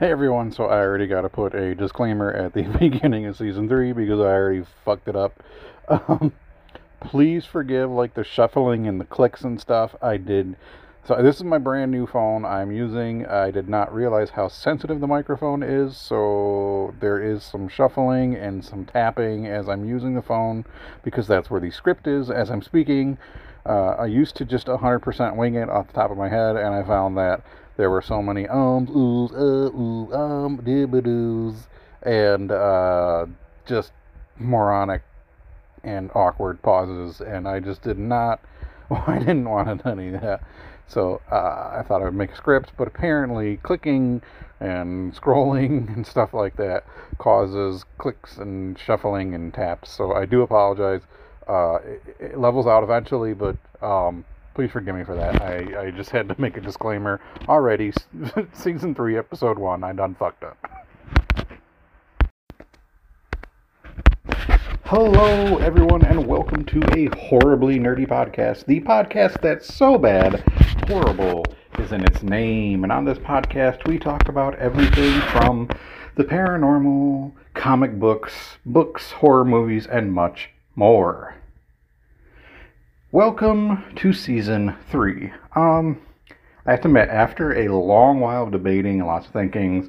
Hey everyone, so I already got to put a disclaimer at the beginning of season three because I already fucked it up. Um, please forgive like the shuffling and the clicks and stuff. I did. So this is my brand new phone I'm using. I did not realize how sensitive the microphone is, so there is some shuffling and some tapping as I'm using the phone because that's where the script is as I'm speaking. Uh, I used to just 100% wing it off the top of my head, and I found that there were so many ums, oohs, uh, ooh, um, dibbadoos, and uh, just moronic and awkward pauses, and I just did not. Well, I didn't want to do any of that. So uh, I thought I would make a script, but apparently clicking and scrolling and stuff like that causes clicks and shuffling and taps. So I do apologize. Uh, it, it levels out eventually, but um, please forgive me for that. I, I just had to make a disclaimer already. Season 3, Episode 1, I done fucked up. Hello, everyone, and welcome to a horribly nerdy podcast. The podcast that's so bad, horrible is in its name. And on this podcast, we talk about everything from the paranormal, comic books, books, horror movies, and much more. Welcome to season three. Um, I have to admit, after a long while of debating and lots of thinkings,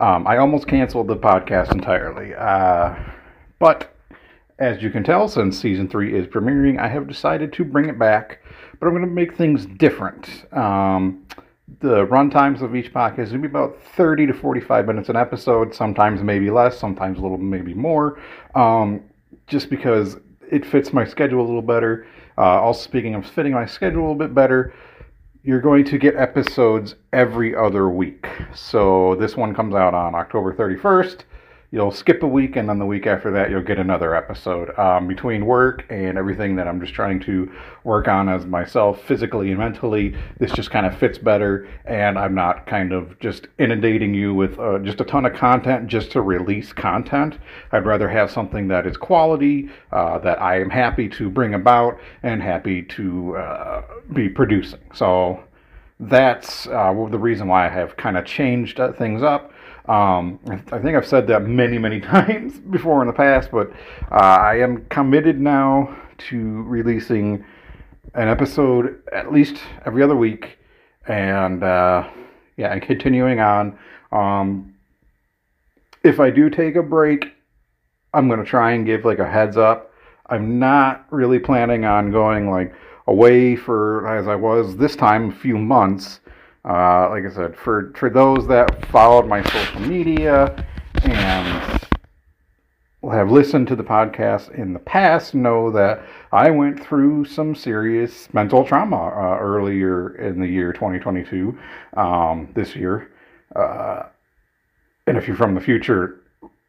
um, I almost canceled the podcast entirely. Uh, but as you can tell, since season three is premiering, I have decided to bring it back, but I'm going to make things different. Um, the run times of each podcast to be about 30 to 45 minutes an episode, sometimes maybe less, sometimes a little maybe more, um, just because it fits my schedule a little better. Uh, also, speaking of fitting my schedule a little bit better, you're going to get episodes every other week. So this one comes out on October 31st you'll skip a week and then the week after that you'll get another episode. Um, between work and everything that i'm just trying to work on as myself physically and mentally this just kind of fits better and i'm not kind of just inundating you with uh, just a ton of content just to release content. I'd rather have something that is quality uh, that i am happy to bring about and happy to uh, be producing. So that's uh, the reason why i have kind of changed uh, things up um, I think I've said that many, many times before in the past, but uh, I am committed now to releasing an episode at least every other week, and uh, yeah, and continuing on. Um, if I do take a break, I'm gonna try and give like a heads up. I'm not really planning on going like away for as I was this time, a few months. Uh, like I said, for for those that followed my social media and have listened to the podcast in the past know that I went through some serious mental trauma uh, earlier in the year 2022, um, this year. Uh, and if you're from the future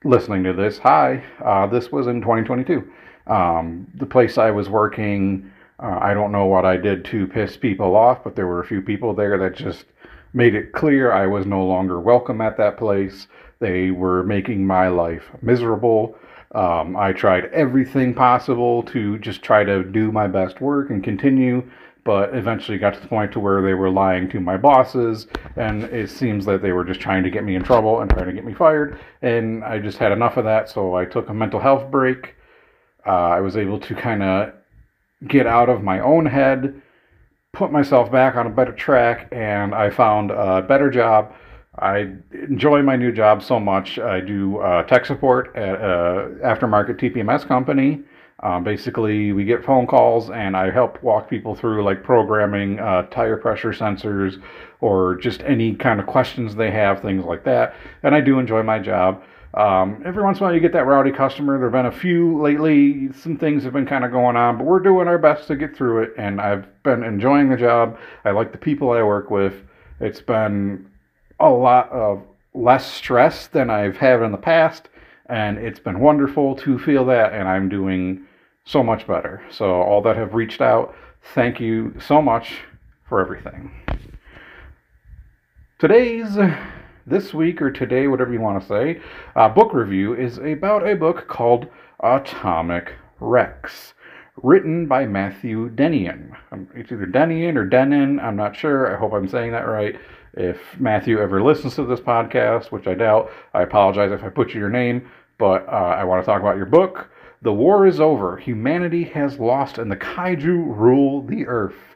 listening to this, hi, uh, this was in 2022. Um, the place I was working uh, I don't know what I did to piss people off, but there were a few people there that just made it clear I was no longer welcome at that place. They were making my life miserable. Um, I tried everything possible to just try to do my best work and continue, but eventually got to the point to where they were lying to my bosses, and it seems that they were just trying to get me in trouble and trying to get me fired. And I just had enough of that, so I took a mental health break. Uh, I was able to kind of get out of my own head, put myself back on a better track, and I found a better job. I enjoy my new job so much. I do uh, tech support at an aftermarket TPMS company. Um, basically, we get phone calls and I help walk people through like programming uh, tire pressure sensors or just any kind of questions they have, things like that. And I do enjoy my job. Um, every once in a while, you get that rowdy customer. There have been a few lately. Some things have been kind of going on, but we're doing our best to get through it. And I've been enjoying the job. I like the people I work with. It's been a lot of less stress than I've had in the past, and it's been wonderful to feel that. And I'm doing so much better. So all that have reached out, thank you so much for everything. Today's this week or today, whatever you want to say, uh, book review is about a book called Atomic Rex, written by Matthew Dennion. Um, it's either Dennion or Denon, I'm not sure. I hope I'm saying that right. If Matthew ever listens to this podcast, which I doubt, I apologize if I butcher your name, but uh, I want to talk about your book. The war is over. Humanity has lost, and the kaiju rule the earth.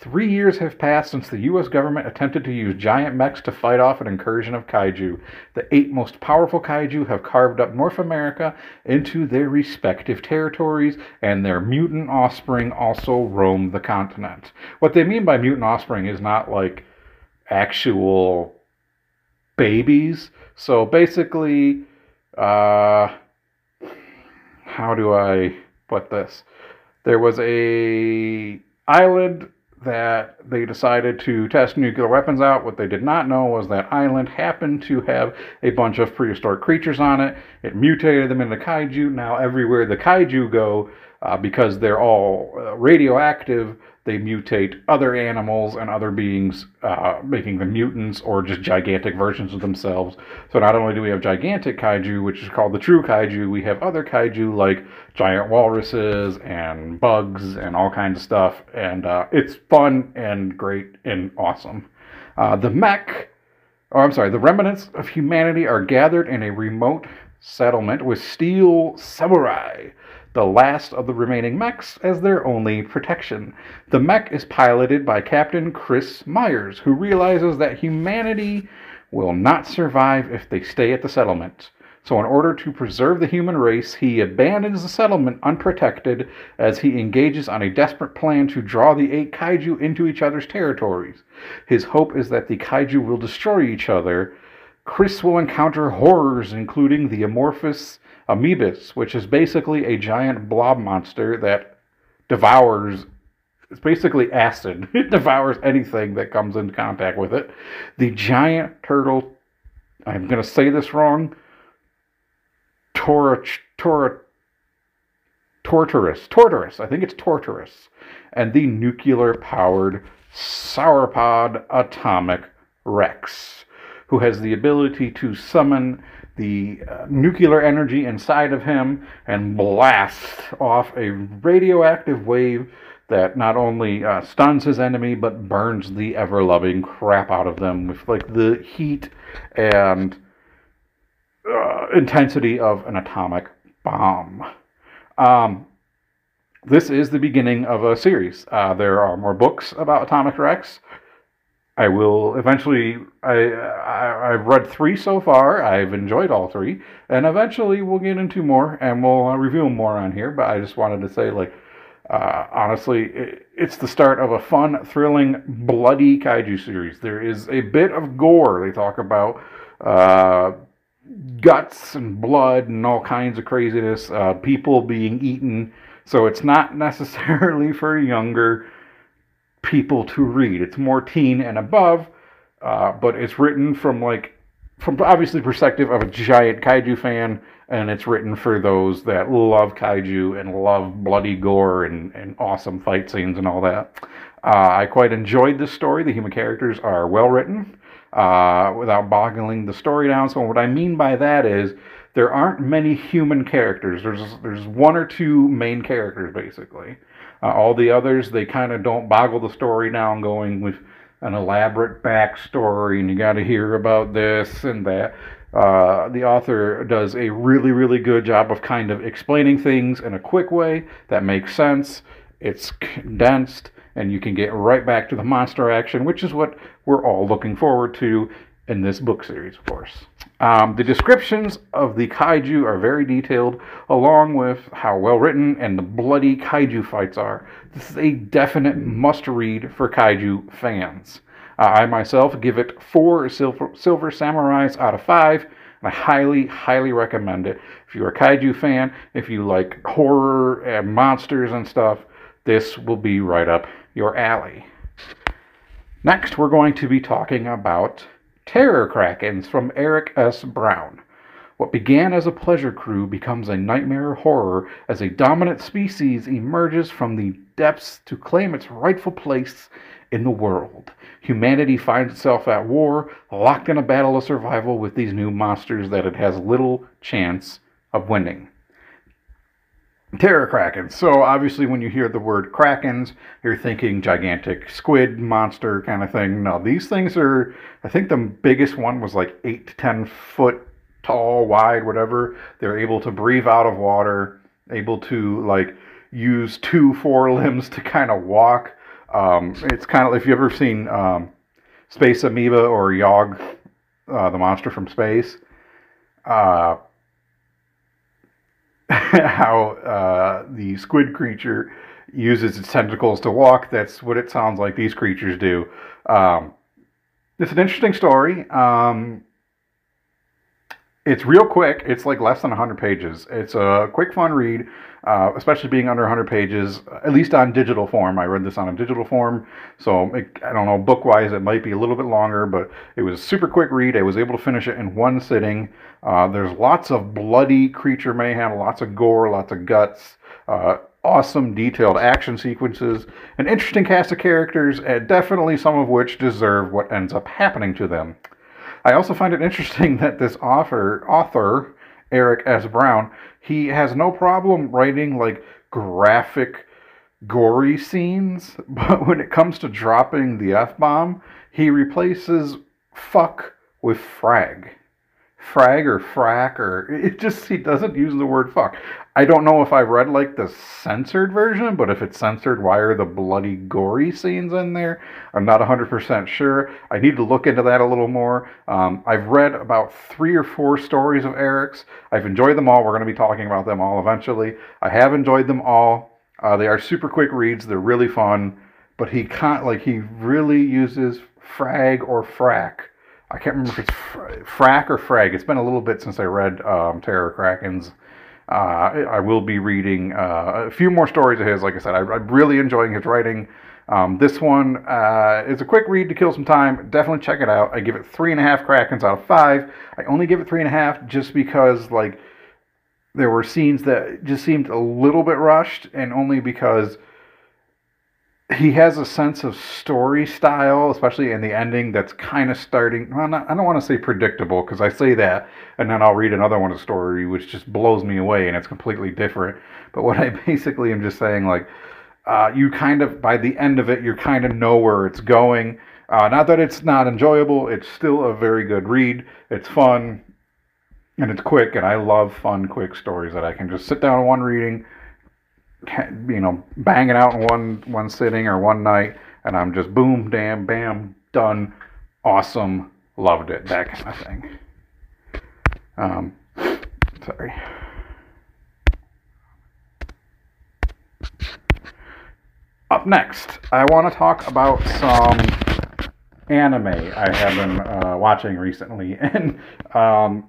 Three years have passed since the U.S. government attempted to use giant mechs to fight off an incursion of kaiju. The eight most powerful kaiju have carved up North America into their respective territories, and their mutant offspring also roam the continent. What they mean by mutant offspring is not like actual babies. So basically, uh, how do I put this? There was a island that they decided to test nuclear weapons out. What they did not know was that island happened to have a bunch of prehistoric creatures on it. It mutated them into kaiju. Now, everywhere the kaiju go, uh, because they're all uh, radioactive, they mutate other animals and other beings, uh, making them mutants or just gigantic versions of themselves. So not only do we have gigantic kaiju, which is called the true kaiju, we have other kaiju like giant walruses and bugs and all kinds of stuff. And uh, it's fun and great and awesome. Uh, the mech, oh, I'm sorry, the remnants of humanity are gathered in a remote settlement with steel samurai the last of the remaining mechs as their only protection. The mech is piloted by Captain Chris Myers, who realizes that humanity will not survive if they stay at the settlement. So, in order to preserve the human race, he abandons the settlement unprotected as he engages on a desperate plan to draw the eight kaiju into each other's territories. His hope is that the kaiju will destroy each other. Chris will encounter horrors, including the amorphous Amoebus, which is basically a giant blob monster that devours. It's basically acid. It devours anything that comes into contact with it. The giant turtle. I'm going to say this wrong. Tora, Tora, Torturus. Torturus. I think it's Torturus. And the nuclear powered sauropod atomic Rex, who has the ability to summon the uh, nuclear energy inside of him and blast off a radioactive wave that not only uh, stuns his enemy but burns the ever loving crap out of them with like the heat and uh, intensity of an atomic bomb. Um, this is the beginning of a series. Uh, there are more books about Atomic Rex. I will eventually. I, I have read three so far. I've enjoyed all three, and eventually we'll get into more and we'll uh, review more on here. But I just wanted to say, like, uh, honestly, it, it's the start of a fun, thrilling, bloody kaiju series. There is a bit of gore. They talk about uh, guts and blood and all kinds of craziness. Uh, people being eaten. So it's not necessarily for younger people to read. It's more teen and above, uh, but it's written from like from obviously perspective of a giant kaiju fan, and it's written for those that love kaiju and love bloody gore and, and awesome fight scenes and all that. Uh, I quite enjoyed this story. The human characters are well written uh, without boggling the story down. So what I mean by that is there aren't many human characters. There's there's one or two main characters basically. Uh, all the others, they kind of don't boggle the story down, going with an elaborate backstory, and you got to hear about this and that. Uh, the author does a really, really good job of kind of explaining things in a quick way that makes sense. It's condensed, and you can get right back to the monster action, which is what we're all looking forward to in this book series, of course. Um, the descriptions of the kaiju are very detailed, along with how well written and the bloody kaiju fights are. This is a definite must read for kaiju fans. Uh, I myself give it four silver, silver samurais out of five. And I highly, highly recommend it. If you're a kaiju fan, if you like horror and monsters and stuff, this will be right up your alley. Next, we're going to be talking about Terror Krakens from Eric S. Brown. What began as a pleasure crew becomes a nightmare horror as a dominant species emerges from the depths to claim its rightful place in the world. Humanity finds itself at war, locked in a battle of survival with these new monsters that it has little chance of winning. Terror Krakens. So obviously, when you hear the word Krakens, you're thinking gigantic squid monster kind of thing. No, these things are. I think the biggest one was like eight to ten foot tall, wide, whatever. They're able to breathe out of water, able to like use two forelimbs to kind of walk. Um, it's kind of if you've ever seen um, Space Amoeba or Yog, uh, the monster from space. Uh, how uh, the squid creature uses its tentacles to walk. That's what it sounds like these creatures do. Um, it's an interesting story. Um, it's real quick. It's like less than 100 pages. It's a quick, fun read, uh, especially being under 100 pages, at least on digital form. I read this on a digital form, so it, I don't know, book wise, it might be a little bit longer, but it was a super quick read. I was able to finish it in one sitting. Uh, there's lots of bloody creature mayhem, lots of gore, lots of guts. Uh, awesome detailed action sequences, an interesting cast of characters, and definitely some of which deserve what ends up happening to them. I also find it interesting that this author, author Eric S. Brown, he has no problem writing like graphic, gory scenes, but when it comes to dropping the F bomb, he replaces fuck with frag frag or frack or it just he doesn't use the word fuck. I don't know if I read like the censored version, but if it's censored, why are the bloody gory scenes in there? I'm not 100% sure. I need to look into that a little more. Um, I've read about three or four stories of Eric's. I've enjoyed them all. We're going to be talking about them all eventually. I have enjoyed them all. Uh, they are super quick reads. They're really fun, but he can't like he really uses frag or frack I can't remember if it's Frack or Frag. It's been a little bit since I read um, Terror Krakens. Uh, I will be reading uh, a few more stories of his. Like I said, I, am really enjoying his writing. Um, this one uh, is a quick read to kill some time. Definitely check it out. I give it three and a half Krakens out of five. I only give it three and a half just because, like, there were scenes that just seemed a little bit rushed, and only because he has a sense of story style, especially in the ending, that's kind of starting. Well, not, I don't want to say predictable because I say that, and then I'll read another one of story which just blows me away and it's completely different. But what I basically am just saying, like, uh, you kind of by the end of it, you kind of know where it's going. Uh, not that it's not enjoyable; it's still a very good read. It's fun and it's quick, and I love fun, quick stories that I can just sit down one reading you know, banging out in one one sitting or one night, and I'm just boom, damn, bam, done, awesome, loved it, that kind of thing. Um, sorry. Up next, I want to talk about some anime I have been uh, watching recently, and um,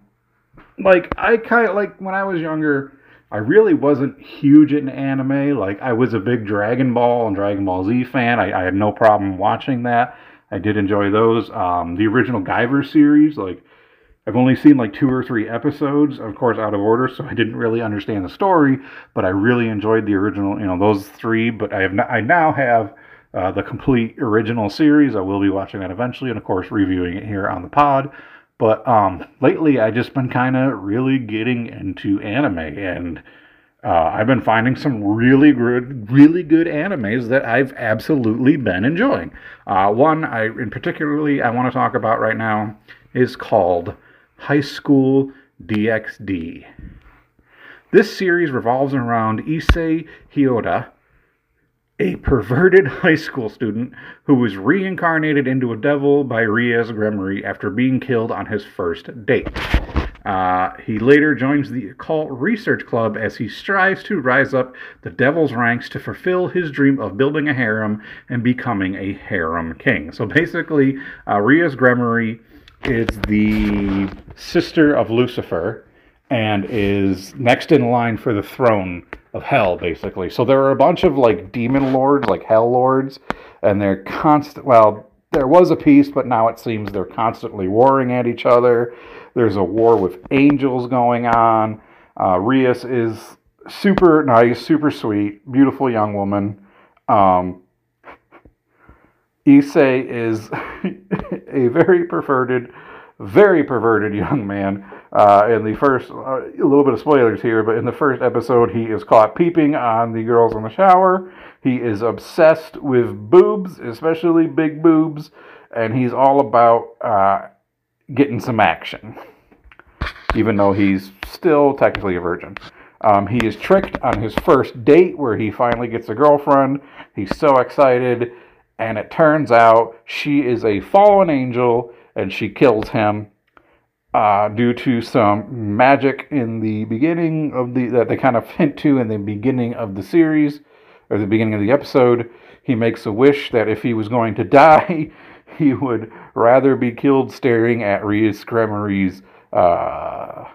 like I kind of like when I was younger. I really wasn't huge in anime. Like I was a big Dragon Ball and Dragon Ball Z fan. I, I had no problem watching that. I did enjoy those. Um, the original Guyver series, like I've only seen like two or three episodes, of course, out of order, so I didn't really understand the story. But I really enjoyed the original, you know, those three. But I have not, I now have uh, the complete original series. I will be watching that eventually, and of course, reviewing it here on the pod. But um, lately, I just been kind of really getting into anime, and uh, I've been finding some really good, really good animes that I've absolutely been enjoying. Uh, one, I in particularly I want to talk about right now is called High School DxD. This series revolves around Issei Hyodo, a perverted high school student who was reincarnated into a devil by Rias Gremory after being killed on his first date. Uh, he later joins the occult research club as he strives to rise up the devil's ranks to fulfill his dream of building a harem and becoming a harem king. So basically, uh, Gremory is the sister of Lucifer and is next in line for the throne of hell, basically. So there are a bunch of like demon lords, like hell lords, and they're constant. Well, there was a peace, but now it seems they're constantly warring at each other. There's a war with angels going on. Uh, Rias is super nice, super sweet, beautiful young woman. Um, Issei is a very perverted very perverted young man. Uh, in the first, uh, a little bit of spoilers here, but in the first episode, he is caught peeping on the girls in the shower. He is obsessed with boobs, especially big boobs, and he's all about uh, getting some action, even though he's still technically a virgin. Um, he is tricked on his first date where he finally gets a girlfriend. He's so excited, and it turns out she is a fallen angel and she kills him uh, due to some magic in the beginning of the that they kind of hint to in the beginning of the series or the beginning of the episode. He makes a wish that if he was going to die, he would rather be killed staring at Rias Gremory's uh,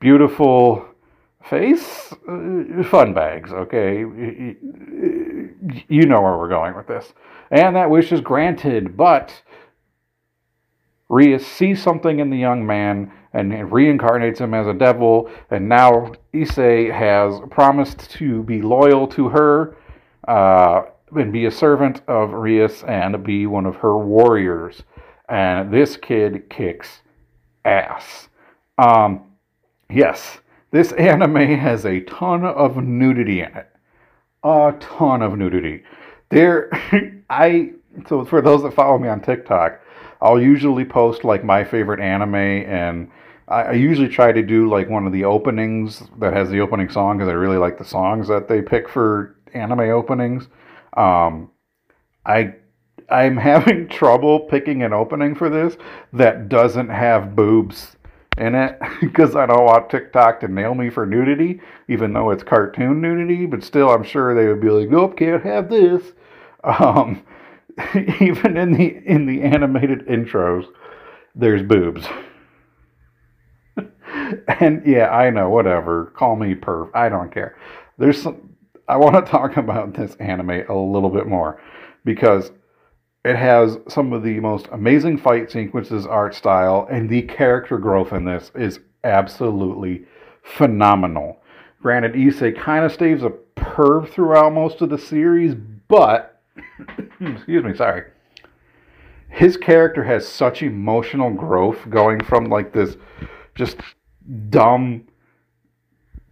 beautiful face. Uh, fun bags, okay? You know where we're going with this. And that wish is granted, but Rias sees something in the young man and reincarnates him as a devil. And now Issei has promised to be loyal to her uh, and be a servant of Rias and be one of her warriors. And this kid kicks ass. Um, yes, this anime has a ton of nudity in it. A ton of nudity. There, I so for those that follow me on TikTok, I'll usually post like my favorite anime, and I, usually try to do like one of the openings that has the opening song because I really like the songs that they pick for anime openings. Um, I I'm having trouble picking an opening for this that doesn't have boobs in it because I don't want TikTok to nail me for nudity, even though it's cartoon nudity. But still, I'm sure they would be like, "Nope, can't have this." Um, even in the in the animated intros, there's boobs. and yeah, I know, whatever. Call me perv. I don't care. There's some I want to talk about this anime a little bit more because it has some of the most amazing fight sequences, art style, and the character growth in this is absolutely phenomenal. Granted, Issei kind of stays a perv throughout most of the series, but excuse me, sorry. His character has such emotional growth going from like this just dumb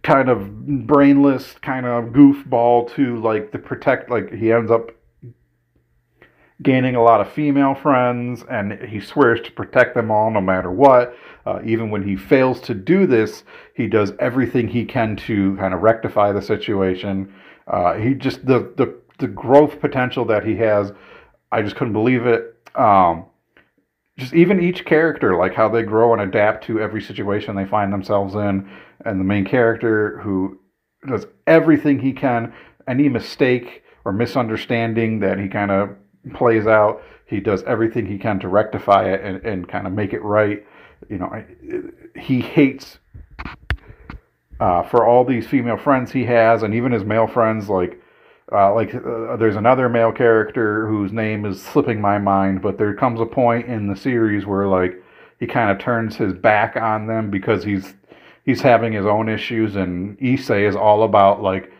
kind of brainless kind of goofball to like the protect like he ends up gaining a lot of female friends and he swears to protect them all no matter what uh, even when he fails to do this he does everything he can to kind of rectify the situation uh, he just the the the growth potential that he has, I just couldn't believe it. Um, just even each character, like how they grow and adapt to every situation they find themselves in, and the main character who does everything he can, any mistake or misunderstanding that he kind of plays out, he does everything he can to rectify it and, and kind of make it right. You know, he hates uh, for all these female friends he has, and even his male friends, like uh, like uh, there's another male character whose name is slipping my mind, but there comes a point in the series where like he kind of turns his back on them because he's he's having his own issues, and Issei is all about like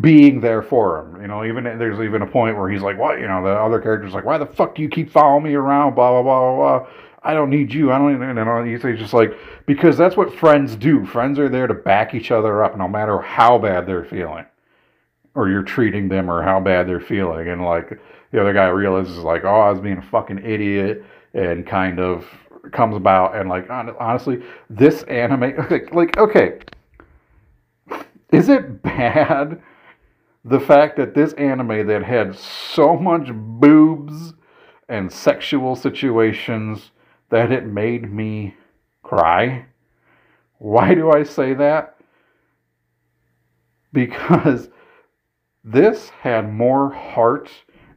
being there for him. You know, even there's even a point where he's like, "What?" You know, the other character's like, "Why the fuck do you keep following me around?" Blah blah blah blah. blah. I don't need you. I don't. You know, Issei's just like because that's what friends do. Friends are there to back each other up, no matter how bad they're feeling or you're treating them or how bad they're feeling. And like the other guy realizes like, oh, I was being a fucking idiot and kind of comes about and like honestly, this anime like, like okay, is it bad the fact that this anime that had so much boobs and sexual situations that it made me cry? Why do I say that? Because this had more heart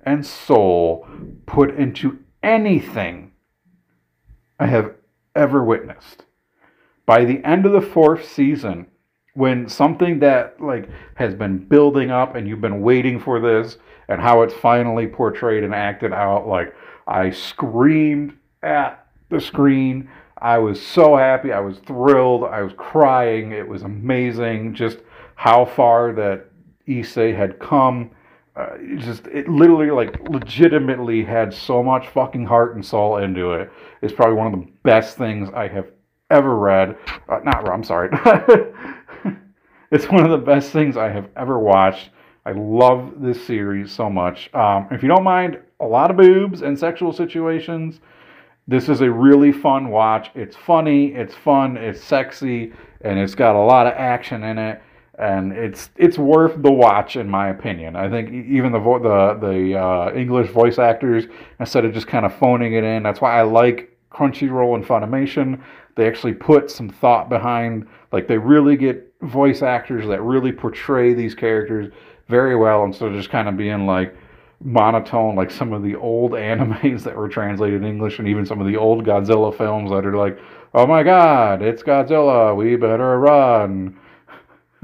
and soul put into anything I have ever witnessed. By the end of the fourth season, when something that like has been building up and you've been waiting for this and how it's finally portrayed and acted out, like I screamed at the screen. I was so happy. I was thrilled. I was crying. It was amazing just how far that Issei had come uh, it just it literally like legitimately had so much fucking heart and soul into it. It's probably one of the best things I have ever read. Uh, not I'm sorry. it's one of the best things I have ever watched. I love this series so much. Um, if you don't mind a lot of boobs and sexual situations, this is a really fun watch. It's funny, it's fun, it's sexy, and it's got a lot of action in it. And it's it's worth the watch in my opinion. I think even the vo- the the uh, English voice actors instead of just kind of phoning it in. That's why I like Crunchyroll and Funimation. They actually put some thought behind. Like they really get voice actors that really portray these characters very well instead of just kind of being like monotone like some of the old animes that were translated in English and even some of the old Godzilla films that are like, oh my god, it's Godzilla, we better run.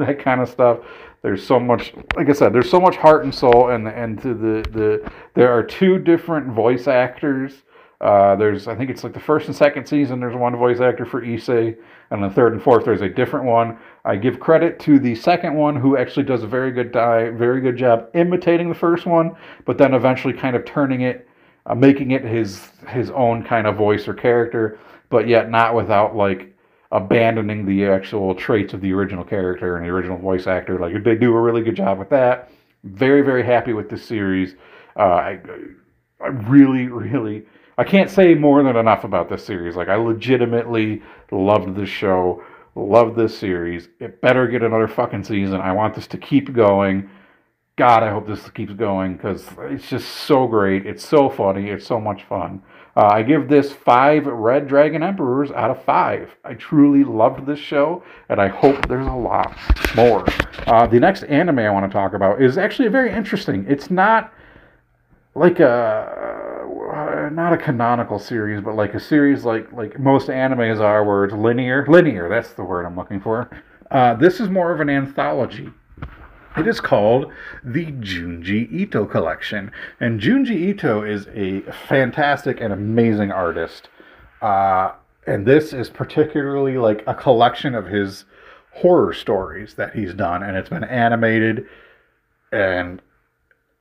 that kind of stuff. There's so much, like I said, there's so much heart and soul, and and to the the there are two different voice actors. Uh, there's I think it's like the first and second season. There's one voice actor for Issei, and the third and fourth there's a different one. I give credit to the second one who actually does a very good die, very good job imitating the first one, but then eventually kind of turning it, uh, making it his his own kind of voice or character, but yet not without like abandoning the actual traits of the original character and the original voice actor. Like they do a really good job with that. Very very happy with this series. Uh, I I really really I can't say more than enough about this series. Like I legitimately loved this show, loved this series. It better get another fucking season. I want this to keep going. God, I hope this keeps going because it's just so great. It's so funny. It's so much fun. Uh, I give this five Red Dragon Emperors out of five. I truly loved this show, and I hope there's a lot more. Uh, the next anime I want to talk about is actually very interesting. It's not like a uh, not a canonical series, but like a series like like most animes are, where it's linear. Linear, that's the word I'm looking for. Uh, this is more of an anthology. It is called the Junji Ito Collection. And Junji Ito is a fantastic and amazing artist. Uh, and this is particularly like a collection of his horror stories that he's done. And it's been animated and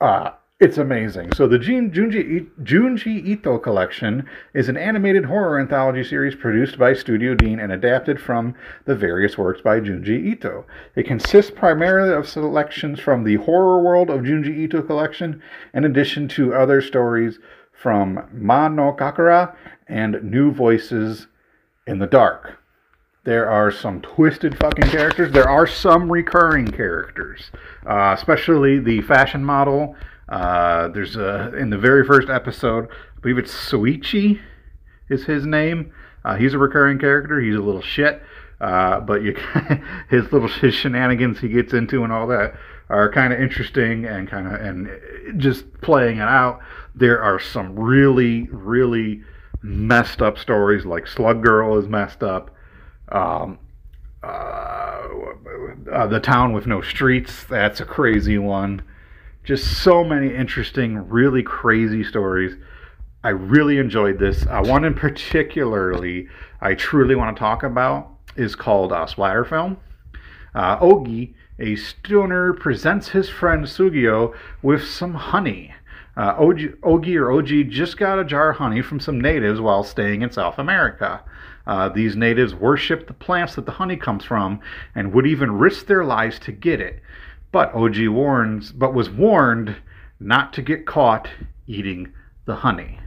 uh, it's amazing. So the Junji, Junji Ito collection is an animated horror anthology series produced by Studio Deen and adapted from the various works by Junji Ito. It consists primarily of selections from the horror world of Junji Ito collection, in addition to other stories from Ma no Kakera and New Voices in the Dark. There are some twisted fucking characters. There are some recurring characters, uh, especially the fashion model uh, there's a in the very first episode, I believe it's Soichi, is his name. Uh, he's a recurring character. He's a little shit, uh, but you his little his shenanigans he gets into and all that are kind of interesting and kind of and just playing it out. There are some really really messed up stories like Slug Girl is messed up. Um, uh, uh, the town with no streets. That's a crazy one just so many interesting, really crazy stories. I really enjoyed this. Uh, one in particularly I truly want to talk about is called uh, Splatter Film. Uh, Ogi, a stoner, presents his friend Sugio with some honey. Uh, Ogi, or Ogi just got a jar of honey from some natives while staying in South America. Uh, these natives worship the plants that the honey comes from and would even risk their lives to get it. But OG warns, but was warned not to get caught eating the honey.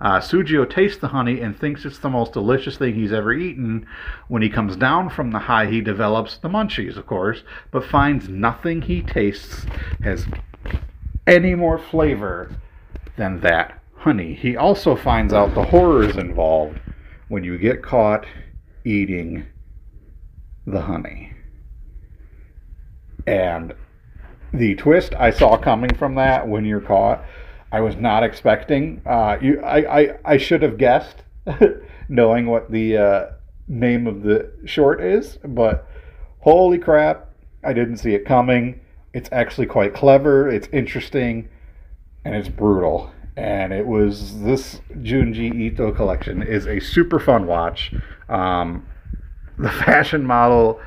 Uh, Sugio tastes the honey and thinks it's the most delicious thing he's ever eaten. When he comes down from the high, he develops the munchies, of course, but finds nothing he tastes has any more flavor than that honey. He also finds out the horrors involved when you get caught eating the honey. And the twist I saw coming from that when you're caught, I was not expecting. Uh, you, I, I, I should have guessed, knowing what the uh, name of the short is, but holy crap, I didn't see it coming. It's actually quite clever. It's interesting, and it's brutal. And it was this Junji Ito collection is a super fun watch. Um, the fashion model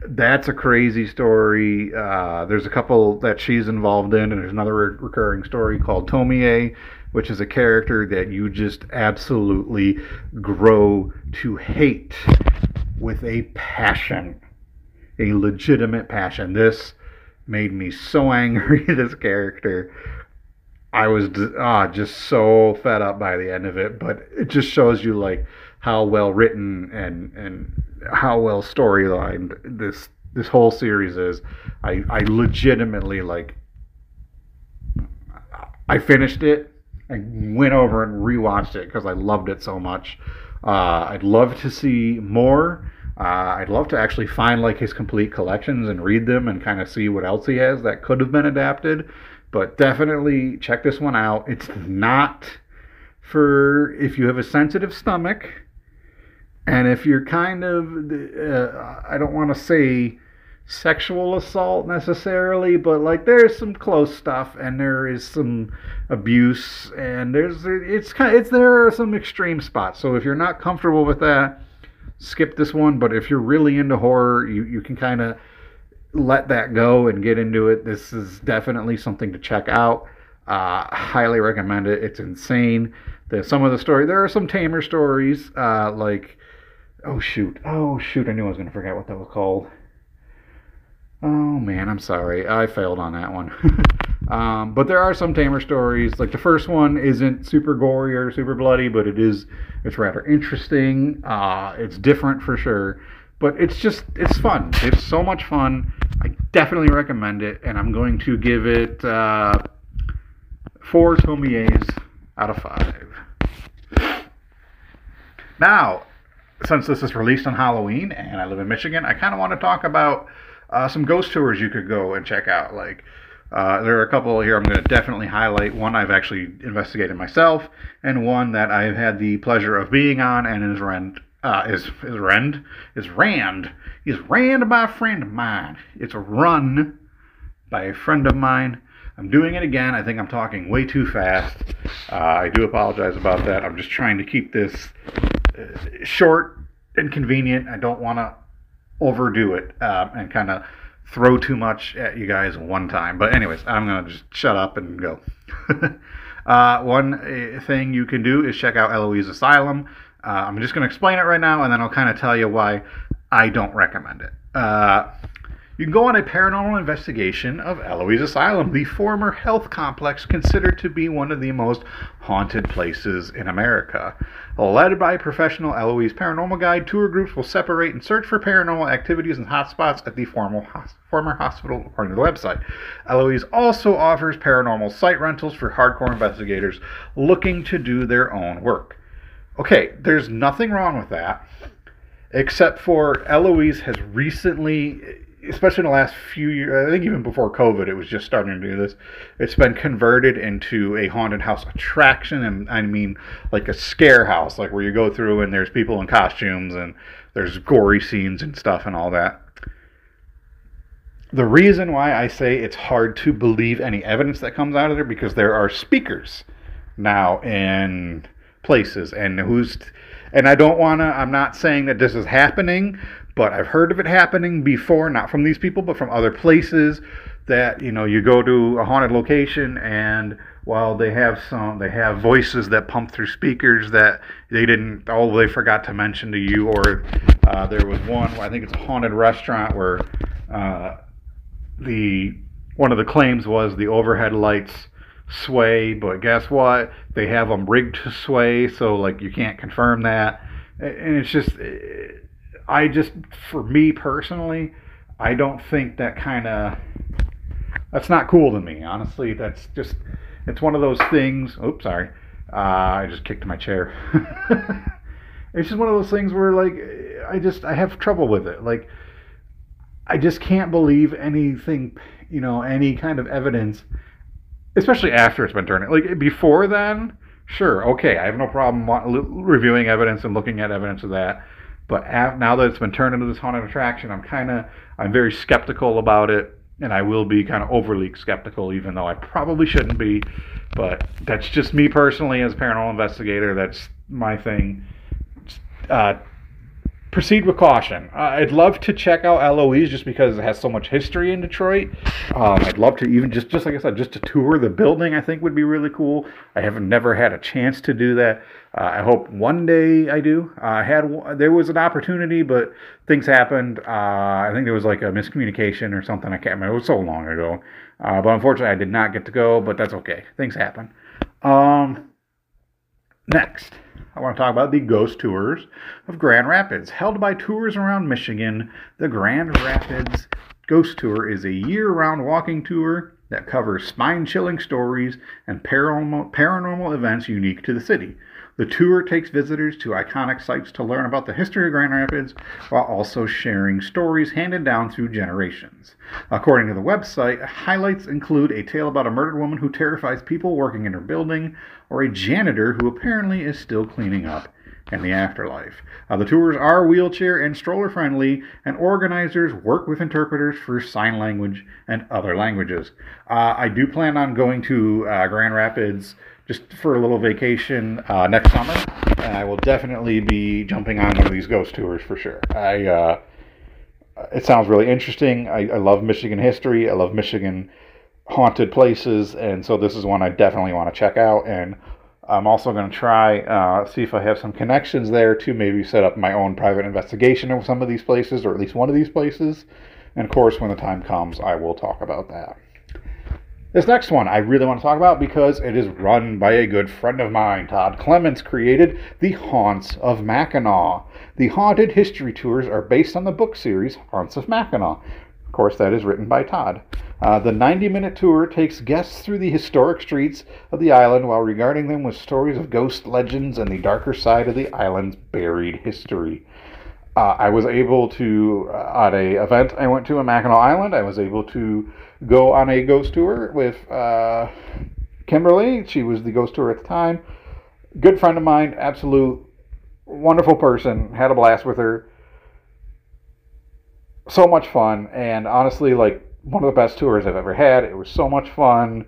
that's a crazy story. Uh, there's a couple that she's involved in, and there's another re- recurring story called Tomie, which is a character that you just absolutely grow to hate with a passion, a legitimate passion. This made me so angry, this character. I was ah, just so fed up by the end of it, but it just shows you like how well written and and how well storylined this this whole series is. I I legitimately like I finished it. and went over and rewatched it because I loved it so much. Uh, I'd love to see more. Uh, I'd love to actually find like his complete collections and read them and kind of see what else he has that could have been adapted. But definitely check this one out. It's not for if you have a sensitive stomach and if you're kind of, uh, I don't want to say sexual assault necessarily, but like there's some close stuff and there is some abuse and there's it's kind of, it's there are some extreme spots. So if you're not comfortable with that, skip this one. But if you're really into horror, you you can kind of let that go and get into it. This is definitely something to check out. Uh, highly recommend it. It's insane. The, some of the story there are some tamer stories uh, like oh shoot, oh shoot, I knew I was going to forget what that was called. Oh man, I'm sorry, I failed on that one. um, but there are some tamer stories. Like the first one isn't super gory or super bloody, but it is. It's rather interesting. Uh, it's different for sure, but it's just it's fun. It's so much fun. I definitely recommend it, and I'm going to give it uh, four Tomies out of five. Now, since this is released on Halloween and I live in Michigan, I kind of want to talk about uh, some ghost tours you could go and check out. Like, uh, there are a couple here I'm going to definitely highlight. One I've actually investigated myself, and one that I've had the pleasure of being on and is rent. Uh, is is rend is rand is rand by a friend of mine. It's a run by a friend of mine. I'm doing it again. I think I'm talking way too fast. Uh, I do apologize about that. I'm just trying to keep this short and convenient. I don't want to overdo it uh, and kind of throw too much at you guys one time. But anyways, I'm gonna just shut up and go. uh, one uh, thing you can do is check out Eloise Asylum. Uh, I'm just gonna explain it right now, and then I'll kind of tell you why I don't recommend it. Uh, you can go on a paranormal investigation of Eloise Asylum, the former health complex considered to be one of the most haunted places in America. Led by professional Eloise paranormal guide, tour groups will separate and search for paranormal activities and hotspots at the former, former hospital, according to the website. Eloise also offers paranormal site rentals for hardcore investigators looking to do their own work. Okay, there's nothing wrong with that, except for Eloise has recently especially in the last few years, I think even before COVID, it was just starting to do this. It's been converted into a haunted house attraction, and I mean like a scare house, like where you go through and there's people in costumes and there's gory scenes and stuff and all that. The reason why I say it's hard to believe any evidence that comes out of there because there are speakers now in places, and who's and I don't want to. I'm not saying that this is happening, but I've heard of it happening before, not from these people, but from other places. That you know, you go to a haunted location and while they have some, they have voices that pump through speakers that they didn't, oh, they forgot to mention to you. Or uh, there was one, I think it's a haunted restaurant where uh, the one of the claims was the overhead lights sway, but guess what? They have them rigged to sway, so like you can't confirm that. And it's just I just, for me personally, I don't think that kind of that's not cool to me. Honestly, that's just it's one of those things. Oops, sorry, uh, I just kicked my chair. it's just one of those things where like I just I have trouble with it. Like I just can't believe anything, you know, any kind of evidence, especially after it's been turned. Like before then, sure, okay, I have no problem reviewing evidence and looking at evidence of that but now that it's been turned into this haunted attraction, I'm kind of I'm very skeptical about it, and I will be kind of overly skeptical, even though I probably shouldn't be. But that's just me personally as a paranormal investigator. That's my thing. Uh, proceed with caution. Uh, I'd love to check out Eloise just because it has so much history in Detroit. Um, I'd love to even just just like I said, just to tour the building. I think would be really cool. I have never had a chance to do that. Uh, I hope one day I do. Uh, I had there was an opportunity, but things happened. Uh, I think there was like a miscommunication or something. I can't remember. It was so long ago. Uh, but unfortunately, I did not get to go. But that's okay. Things happen. Um, next. I want to talk about the Ghost Tours of Grand Rapids. Held by Tours Around Michigan, the Grand Rapids Ghost Tour is a year round walking tour that covers spine chilling stories and paranormal, paranormal events unique to the city. The tour takes visitors to iconic sites to learn about the history of Grand Rapids while also sharing stories handed down through generations. According to the website, highlights include a tale about a murdered woman who terrifies people working in her building, or a janitor who apparently is still cleaning up in the afterlife. Uh, the tours are wheelchair and stroller friendly, and organizers work with interpreters for sign language and other languages. Uh, I do plan on going to uh, Grand Rapids just for a little vacation uh, next summer. And I will definitely be jumping on one of these ghost tours for sure. I uh, it sounds really interesting. I, I love Michigan history. I love Michigan haunted places, and so this is one I definitely want to check out. And I'm also going to try uh, see if I have some connections there to maybe set up my own private investigation of some of these places, or at least one of these places. And of course, when the time comes, I will talk about that. This next one I really want to talk about because it is run by a good friend of mine. Todd Clements created The Haunts of Mackinac. The haunted history tours are based on the book series Haunts of Mackinac. Of course, that is written by Todd. Uh, the 90 minute tour takes guests through the historic streets of the island while regarding them with stories of ghost legends and the darker side of the island's buried history. Uh, I was able to, uh, at a event I went to in Mackinac Island, I was able to go on a ghost tour with uh, Kimberly. She was the ghost tour at the time. Good friend of mine, absolute wonderful person. Had a blast with her. So much fun, and honestly, like one of the best tours I've ever had. It was so much fun.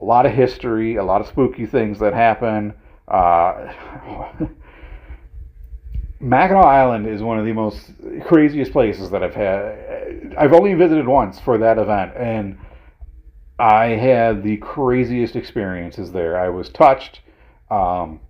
A lot of history, a lot of spooky things that happen. Uh, Mackinac Island is one of the most craziest places that I've had. I've only visited once for that event, and I had the craziest experiences there. I was touched. Um,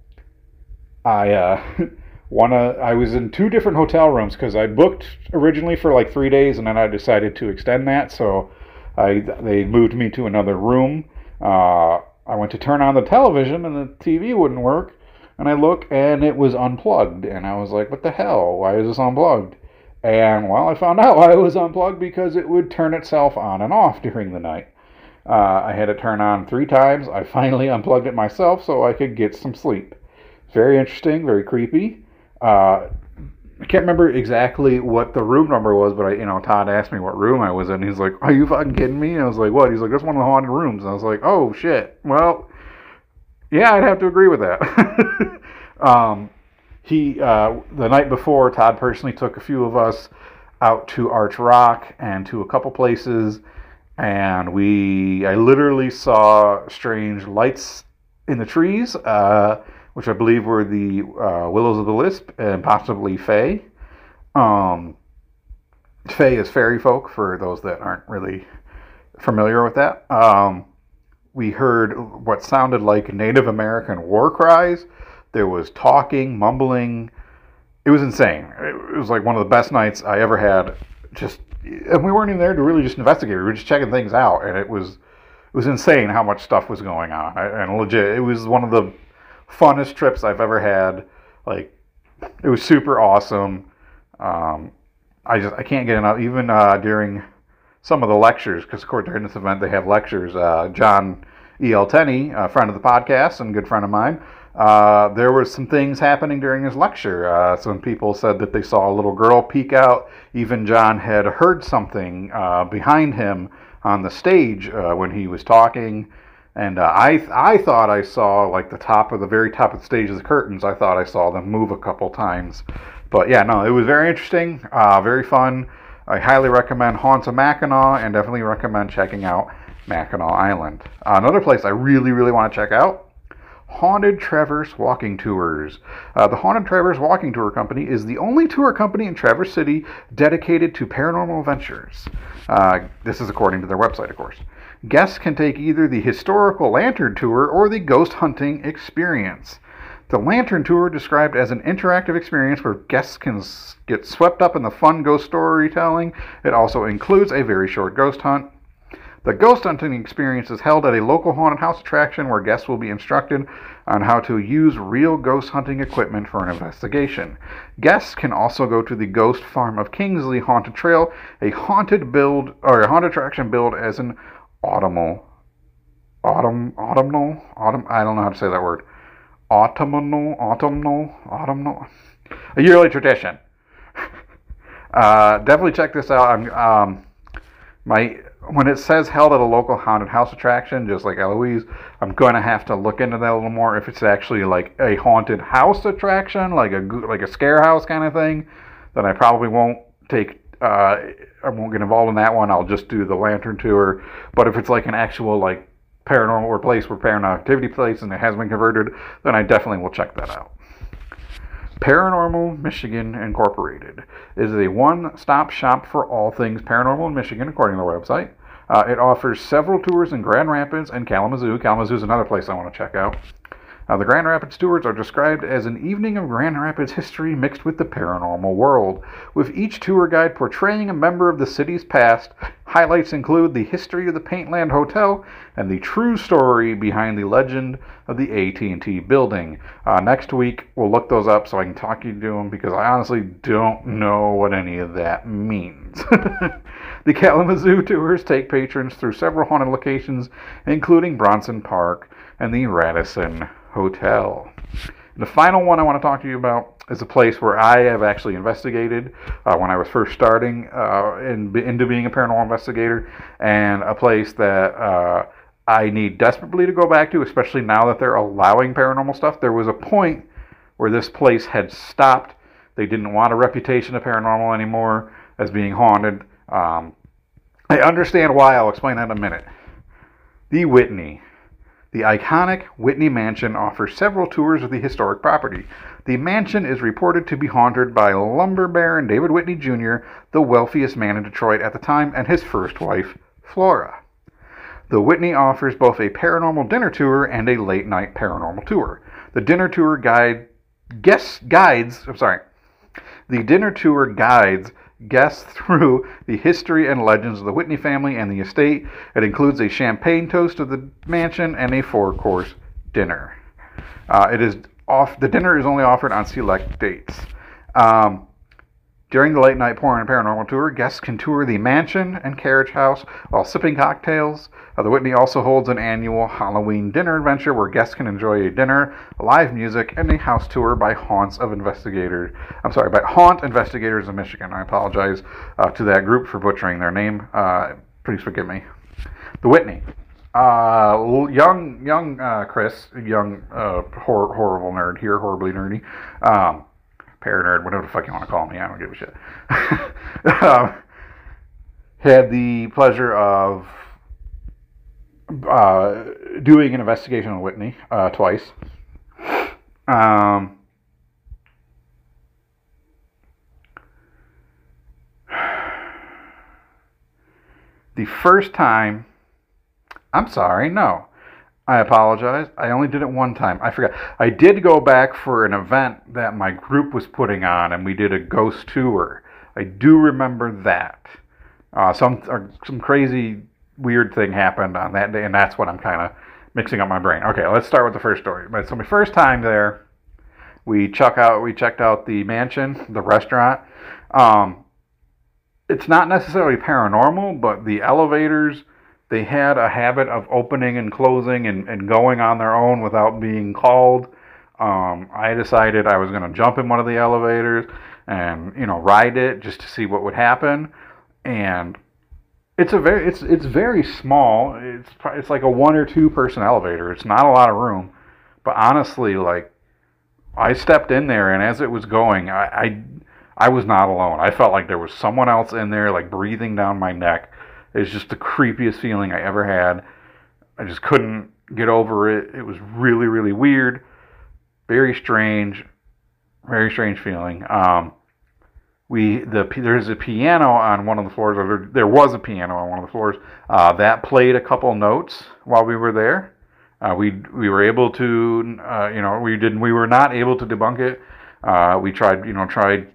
I uh, wanna. I was in two different hotel rooms because I booked originally for like three days, and then I decided to extend that. So I they moved me to another room. Uh, I went to turn on the television, and the TV wouldn't work and I look and it was unplugged. And I was like, what the hell? Why is this unplugged? And well, I found out why it was unplugged because it would turn itself on and off during the night. Uh, I had it turn on three times. I finally unplugged it myself so I could get some sleep. Very interesting, very creepy. Uh, I can't remember exactly what the room number was, but I, you know, Todd asked me what room I was in. He's like, "Are you fucking kidding me?" And I was like, "What?" He's like, "That's one of the haunted rooms." And I was like, "Oh shit." Well, yeah, I'd have to agree with that. um, he uh, the night before, Todd personally took a few of us out to Arch Rock and to a couple places, and we I literally saw strange lights in the trees, uh, which I believe were the uh, Willows of the Wisp and possibly Fae. Um, Fae is fairy folk for those that aren't really familiar with that. Um, we heard what sounded like Native American war cries. There was talking, mumbling. It was insane. It was like one of the best nights I ever had. Just and we weren't even there to really just investigate. We were just checking things out, and it was it was insane how much stuff was going on. And legit, it was one of the funnest trips I've ever had. Like it was super awesome. Um, I just I can't get enough. Even uh, during some of the lectures, because of course during this event they have lectures. Uh, John E.L. Tenney, a friend of the podcast and good friend of mine, uh, there were some things happening during his lecture. Uh, some people said that they saw a little girl peek out. Even John had heard something uh, behind him on the stage uh, when he was talking. And uh, I, I thought I saw like the top of the very top of the stage of the curtains. I thought I saw them move a couple times. But yeah, no, it was very interesting, uh, very fun. I highly recommend Haunts of Mackinac and definitely recommend checking out Mackinac Island. Uh, another place I really, really want to check out Haunted Traverse Walking Tours. Uh, the Haunted Traverse Walking Tour Company is the only tour company in Traverse City dedicated to paranormal adventures. Uh, this is according to their website, of course. Guests can take either the historical lantern tour or the ghost hunting experience. The Lantern Tour, described as an interactive experience where guests can get swept up in the fun ghost storytelling, it also includes a very short ghost hunt. The ghost hunting experience is held at a local haunted house attraction where guests will be instructed on how to use real ghost hunting equipment for an investigation. Guests can also go to the Ghost Farm of Kingsley Haunted Trail, a haunted build or a haunted attraction built as an autumnal autumn autumnal autumn I don't know how to say that word autumnal, autumnal, autumnal, a yearly tradition. uh, definitely check this out. Um, my when it says held at a local haunted house attraction, just like Eloise, I'm going to have to look into that a little more. If it's actually like a haunted house attraction, like a like a scare house kind of thing, then I probably won't take. Uh, I won't get involved in that one. I'll just do the lantern tour. But if it's like an actual like paranormal or place where paranormal activity place and it has been converted, then I definitely will check that out. Paranormal Michigan Incorporated is a one stop shop for all things paranormal in Michigan, according to their website. Uh, it offers several tours in Grand Rapids and Kalamazoo. Kalamazoo is another place I want to check out. Uh, the Grand Rapids tours are described as an evening of Grand Rapids history mixed with the paranormal world, with each tour guide portraying a member of the city's past. Highlights include the history of the Pantlind Hotel and the true story behind the legend of the AT&T building. Uh, next week we'll look those up so I can talk you to them because I honestly don't know what any of that means. the Kalamazoo tours take patrons through several haunted locations, including Bronson Park and the Radisson Hotel. And the final one I want to talk to you about is a place where I have actually investigated uh, when I was first starting uh, in, into being a paranormal investigator, and a place that uh, I need desperately to go back to, especially now that they're allowing paranormal stuff. There was a point where this place had stopped. They didn't want a reputation of paranormal anymore as being haunted. Um, I understand why. I'll explain that in a minute. The Whitney. The iconic Whitney Mansion offers several tours of the historic property. The mansion is reported to be haunted by lumber baron David Whitney Jr., the wealthiest man in Detroit at the time, and his first wife, Flora. The Whitney offers both a paranormal dinner tour and a late night paranormal tour. The dinner tour guide guests guides, I'm sorry. The dinner tour guides guests through the history and legends of the Whitney family and the estate. It includes a champagne toast of the mansion and a four-course dinner. Uh, it is off. The dinner is only offered on select dates. Um, during the late night Porn and Paranormal Tour, guests can tour the mansion and carriage house while sipping cocktails. Uh, the Whitney also holds an annual Halloween dinner adventure where guests can enjoy a dinner, live music, and a house tour by haunts of investigators. I'm sorry, by haunt investigators of Michigan. I apologize uh, to that group for butchering their name. Uh, please forgive me. The Whitney. Uh, young, young uh, Chris, young uh, hor- horrible nerd here, horribly nerdy. Um, paranerd, whatever the fuck you want to call me. I don't give a shit. um, had the pleasure of uh, doing an investigation on Whitney uh, twice. Um, the first time, I'm sorry, no. I apologize. I only did it one time. I forgot. I did go back for an event that my group was putting on, and we did a ghost tour. I do remember that. Uh, some uh, some crazy weird thing happened on that day, and that's what I'm kind of mixing up my brain. Okay, let's start with the first story. So my first time there, we check out we checked out the mansion, the restaurant. Um, it's not necessarily paranormal, but the elevators they had a habit of opening and closing and, and going on their own without being called. Um, I decided I was going to jump in one of the elevators and you know ride it just to see what would happen. And it's a very it's it's very small. It's it's like a one or two person elevator. It's not a lot of room, but honestly, like I stepped in there and as it was going, I, I I was not alone. I felt like there was someone else in there, like breathing down my neck it's just the creepiest feeling I ever had. I just couldn't get over it. It was really, really weird, very strange, very strange feeling. Um, we the there's a piano on one of the floors, or there, there was a piano on one of the floors uh, that played a couple notes while we were there. Uh, we we were able to, uh, you know, we didn't, we were not able to debunk it. Uh, we tried, you know, tried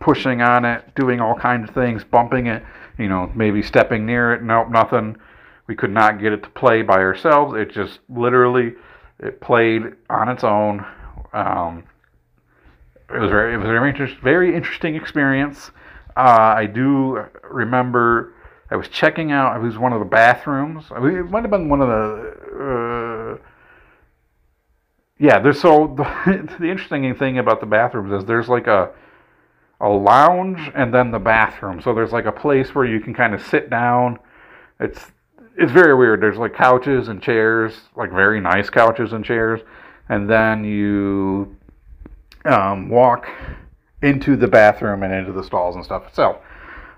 pushing on it, doing all kinds of things, bumping it, you know, maybe stepping near it. Nope, nothing. We could not get it to play by ourselves. It just literally it played on its own. Um, it was very it was a very interest, very interesting experience. Uh, I do remember I was checking out. It was one of the bathrooms. I mean, it might have been one of the. Uh, yeah, there's so the, the interesting thing about the bathrooms is there's like a a lounge and then the bathroom. So there's like a place where you can kind of sit down. It's it's very weird. There's like couches and chairs, like very nice couches and chairs, and then you um, walk into the bathroom and into the stalls and stuff. So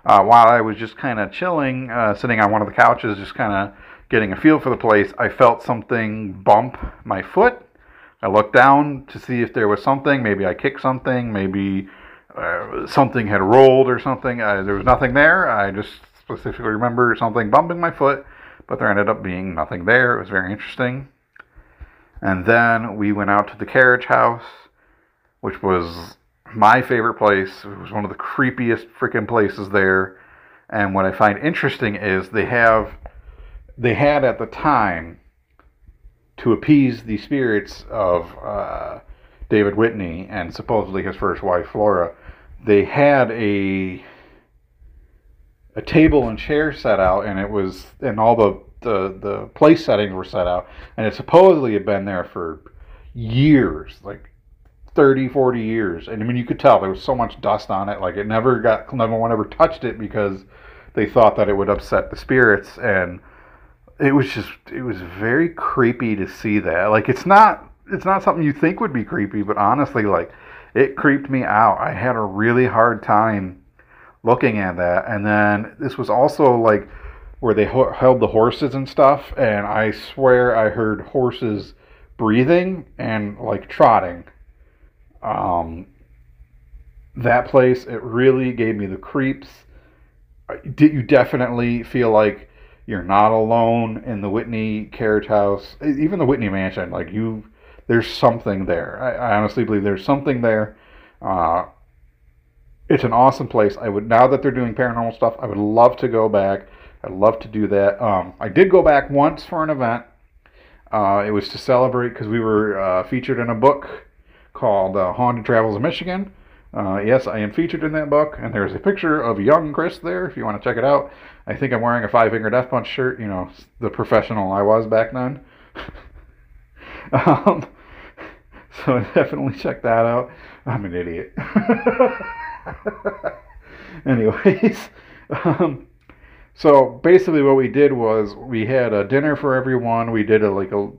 uh, while I was just kind of chilling, uh, sitting on one of the couches, just kind of getting a feel for the place, I felt something bump my foot. I looked down to see if there was something. Maybe I kicked something. Maybe uh, something had rolled or something. There was nothing there. I just specifically remember something bumping my foot, but there ended up being nothing there. It was very interesting. And then we went out to the carriage house, which was my favorite place. It was one of the creepiest freaking places there. And what I find interesting is they have, they had at the time, to appease the spirits of uh, David Whitney and supposedly his first wife Flora, they had a a table and chair set out, and it was and all the the the place settings were set out, and it supposedly had been there for years, like 30, 40 years. And I mean, you could tell there was so much dust on it. Like it never got, no one ever touched it because they thought that it would upset the spirits. And it was just, it was very creepy to see that. Like it's not, it's not something you think would be creepy, but honestly, like it creeped me out. I had a really hard time looking at that. And then this was also like where they ho- held the horses and stuff. And I swear I heard horses breathing and like trotting um, that place, it really gave me the creeps. Did you definitely feel like you're not alone in the Whitney carriage house, even the Whitney mansion? Like you, there's something there. I, I honestly believe there's something there. Uh, it's an awesome place. I would now that they're doing paranormal stuff, I would love to go back. I'd love to do that. Um, I did go back once for an event. Uh, it was to celebrate because we were uh, featured in a book called uh, Haunted Travels of Michigan. Uh, yes, I am featured in that book, and there's a picture of young Chris there if you want to check it out. I think I'm wearing a Five Finger Death Punch shirt, you know, the professional I was back then. um, so definitely check that out. I'm an idiot. Anyways, um, so basically what we did was we had a dinner for everyone. We did a like a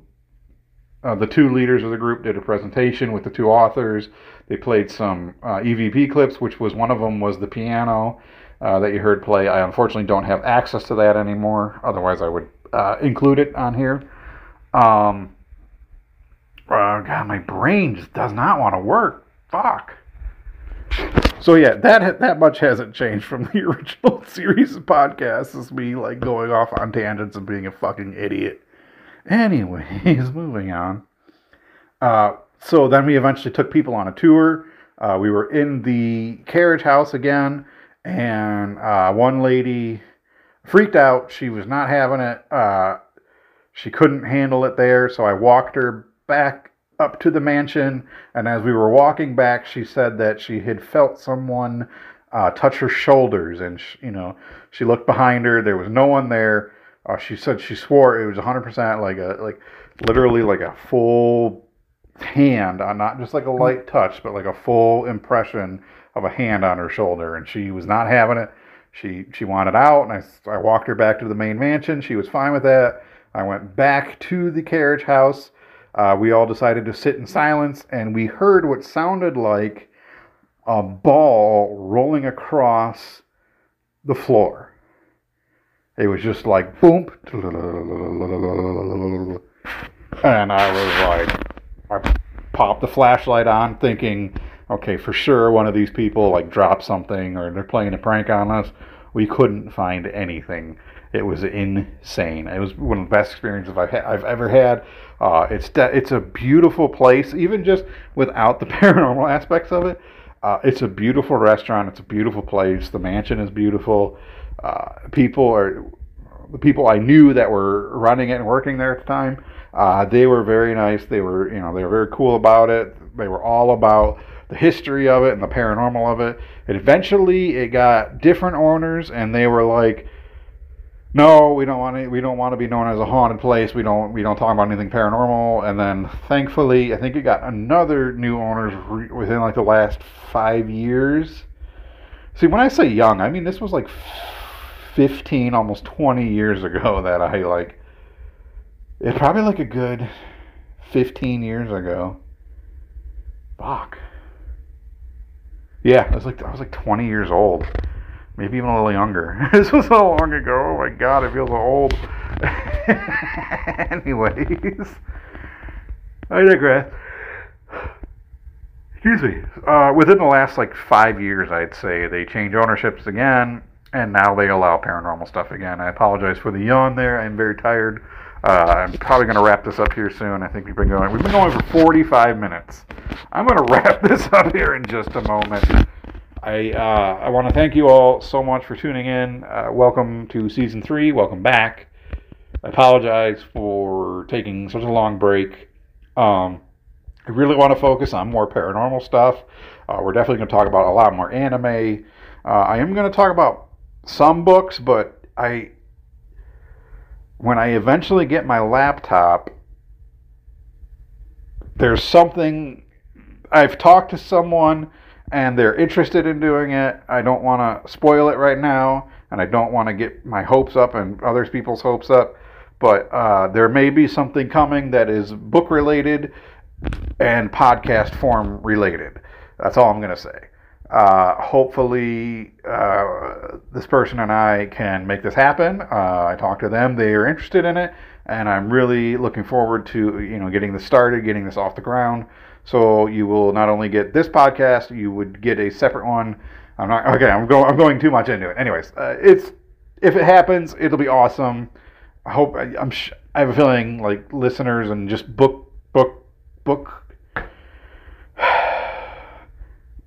uh, the two leaders of the group did a presentation with the two authors. They played some uh, EVP clips, which was one of them was the piano uh, that you heard play. I unfortunately don't have access to that anymore. Otherwise, I would uh, include it on here. Um, uh, God, my brain just does not want to work. Fuck. So yeah, that that much hasn't changed from the original series of podcasts. Is me like going off on tangents and being a fucking idiot. Anyways, moving on. Uh, so then we eventually took people on a tour. Uh, we were in the carriage house again, and uh, one lady freaked out. She was not having it. Uh, she couldn't handle it there, so I walked her back up to the mansion. And as we were walking back, she said that she had felt someone uh, touch her shoulders, and she, you know she looked behind her. There was no one there. Uh, she said she swore it was 100% like a like literally like a full hand on not just like a light touch but like a full impression of a hand on her shoulder and she was not having it she she wanted out and I, I walked her back to the main mansion she was fine with that i went back to the carriage house uh, we all decided to sit in silence and we heard what sounded like a ball rolling across the floor it was just like boom. And I was like, I popped the flashlight on, thinking, okay, for sure one of these people like dropped something or they're playing a prank on us. We couldn't find anything. It was insane. It was one of the best experiences I've, ha- I've ever had. Uh, it's de- it's a beautiful place, even just without the paranormal aspects of it. Uh, it's a beautiful restaurant. It's a beautiful place. The mansion is beautiful. Uh, people are the people I knew that were running it and working there at the time. Uh, they were very nice. They were you know they were very cool about it. They were all about the history of it and the paranormal of it. And eventually, it got different owners, and they were like, "No, we don't want to. We don't want to be known as a haunted place. We don't. We don't talk about anything paranormal." And then, thankfully, I think it got another new owners re- within like the last five years. See, when I say young, I mean this was like fifteen, almost twenty years ago that I like. It's probably like a good fifteen years ago. Fuck. Yeah, I was like I was like 20 years old, maybe even a little younger. this was so long ago. Oh my god, it feels old. Anyways, I digress. Excuse me. Uh, within the last like five years, I'd say they changed ownerships again, and now they allow paranormal stuff again. I apologize for the yawn there. I'm very tired. Uh, I'm probably going to wrap this up here soon. I think we've been going. We've been going for 45 minutes. I'm going to wrap this up here in just a moment. I uh, I want to thank you all so much for tuning in. Uh, welcome to season three. Welcome back. I apologize for taking such a long break. Um, I really want to focus on more paranormal stuff. Uh, we're definitely going to talk about a lot more anime. Uh, I am going to talk about some books, but I when I eventually get my laptop, there's something I've talked to someone and they're interested in doing it. I don't want to spoil it right now, and I don't want to get my hopes up and other people's hopes up. But uh, there may be something coming that is book related and podcast form related. That's all I'm going to say. Uh, hopefully, uh, this person and I can make this happen. Uh, I talked to them; they are interested in it, and I'm really looking forward to you know getting this started, getting this off the ground. So you will not only get this podcast, you would get a separate one. I'm not okay. I'm going. I'm going too much into it. Anyways, uh, it's if it happens, it'll be awesome. I hope. I, I'm. Sh- I have a feeling like listeners and just book book book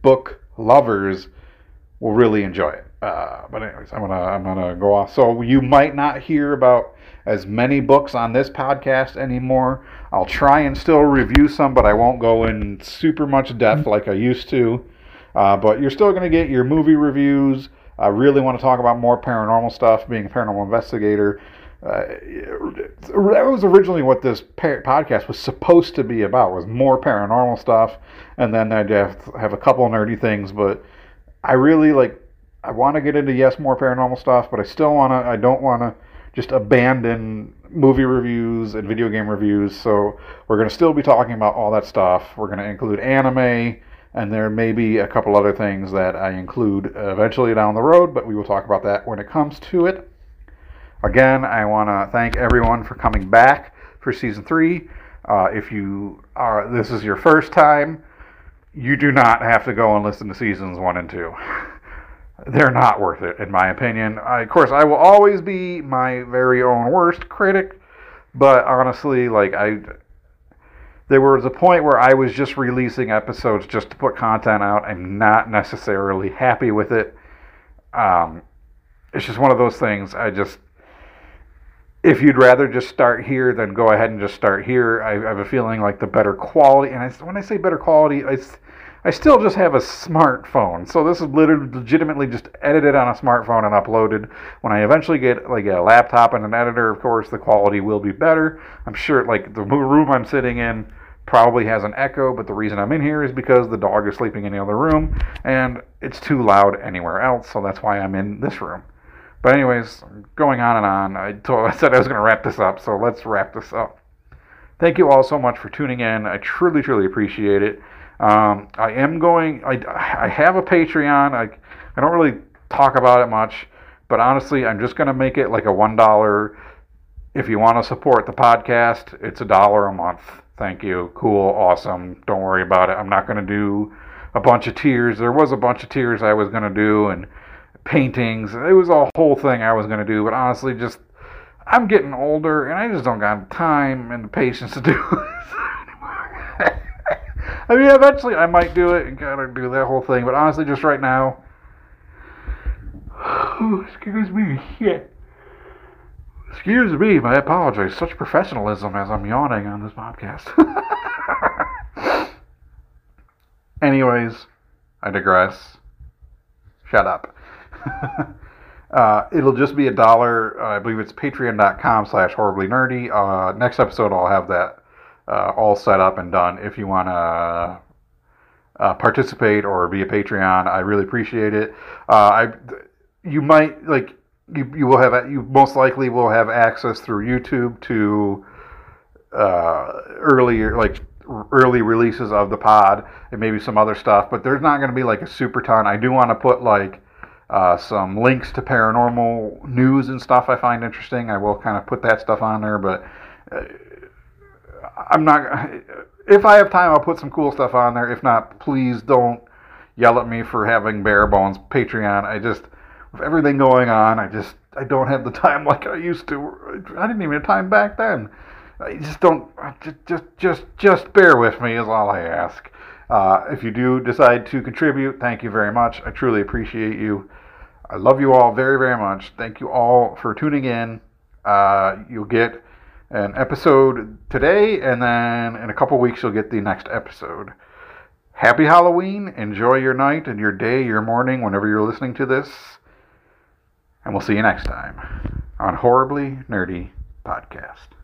book lovers will really enjoy it. Uh, but anyways, I'm gonna I'm gonna go off. So you might not hear about as many books on this podcast anymore. I'll try and still review some, but I won't go in super much depth like I used to. Uh, but you're still gonna get your movie reviews. I really want to talk about more paranormal stuff. Being a paranormal investigator, uh, that was originally what this podcast was supposed to be about was more paranormal stuff and then i'd have, have a couple nerdy things but i really like i want to get into yes more paranormal stuff but i still want to i don't want to just abandon movie reviews and video game reviews so we're going to still be talking about all that stuff we're going to include anime and there may be a couple other things that i include eventually down the road but we will talk about that when it comes to it Again, I want to thank everyone for coming back for season three. Uh, if you are this is your first time, you do not have to go and listen to seasons one and two. They're not worth it, in my opinion. I, of course, I will always be my very own worst critic, but honestly, like I, there was a point where I was just releasing episodes just to put content out. I'm not necessarily happy with it. Um, it's just one of those things. I just if you'd rather just start here, then go ahead and just start here. I, I have a feeling like the better quality, and I, when I say better quality, I, I still just have a smartphone. So this is literally legitimately just edited on a smartphone and uploaded. When I eventually get like a laptop and an editor, of course, the quality will be better. I'm sure like the room I'm sitting in probably has an echo, but the reason I'm in here is because the dog is sleeping in the other room and it's too loud anywhere else, so that's why I'm in this room. But anyways, going on and on. I told I said I was going to wrap this up, so let's wrap this up. Thank you all so much for tuning in. I truly, truly appreciate it. Um, I am going. I, I have a Patreon. I I don't really talk about it much, but honestly, I'm just going to make it like a one dollar If you want to support the podcast, it's a dollar a month. Thank you. Cool. Awesome. Don't worry about it. I'm not going to do a bunch of tiers. There was a bunch of tiers I was going to do and paintings. It was a whole thing I was going to do, but honestly, just I'm getting older and I just don't got time and the patience to do anymore. I mean, eventually I might do it and kind of do that whole thing, but honestly, just right now, excuse me, shit. Excuse me, my apologies. Such professionalism as I'm yawning on this podcast. Anyways, I digress. Shut up. uh, it'll just be a dollar. Uh, I believe it's patreon.com slash horribly nerdy. Uh, next episode, I'll have that uh, all set up and done. If you want to uh, participate or be a Patreon, I really appreciate it. Uh, I, you might like you, you will have you most likely will have access through YouTube to earlier like early releases of the pod and maybe some other stuff, but there's not going to be like a super ton. I do want to put like uh, some links to paranormal news and stuff I find interesting. I will kind of put that stuff on there, but uh, I'm not. If I have time, I'll put some cool stuff on there. If not, please don't yell at me for having bare bones Patreon. I just with everything going on, I just I don't have the time like I used to. I didn't even have time back then. I just don't just just just just bear with me is all I ask. Uh, if you do decide to contribute, thank you very much. I truly appreciate you. I love you all very very much. Thank you all for tuning in. Uh, you'll get an episode today, and then in a couple weeks you'll get the next episode. Happy Halloween! Enjoy your night and your day, your morning, whenever you're listening to this. And we'll see you next time on Horribly Nerdy Podcast.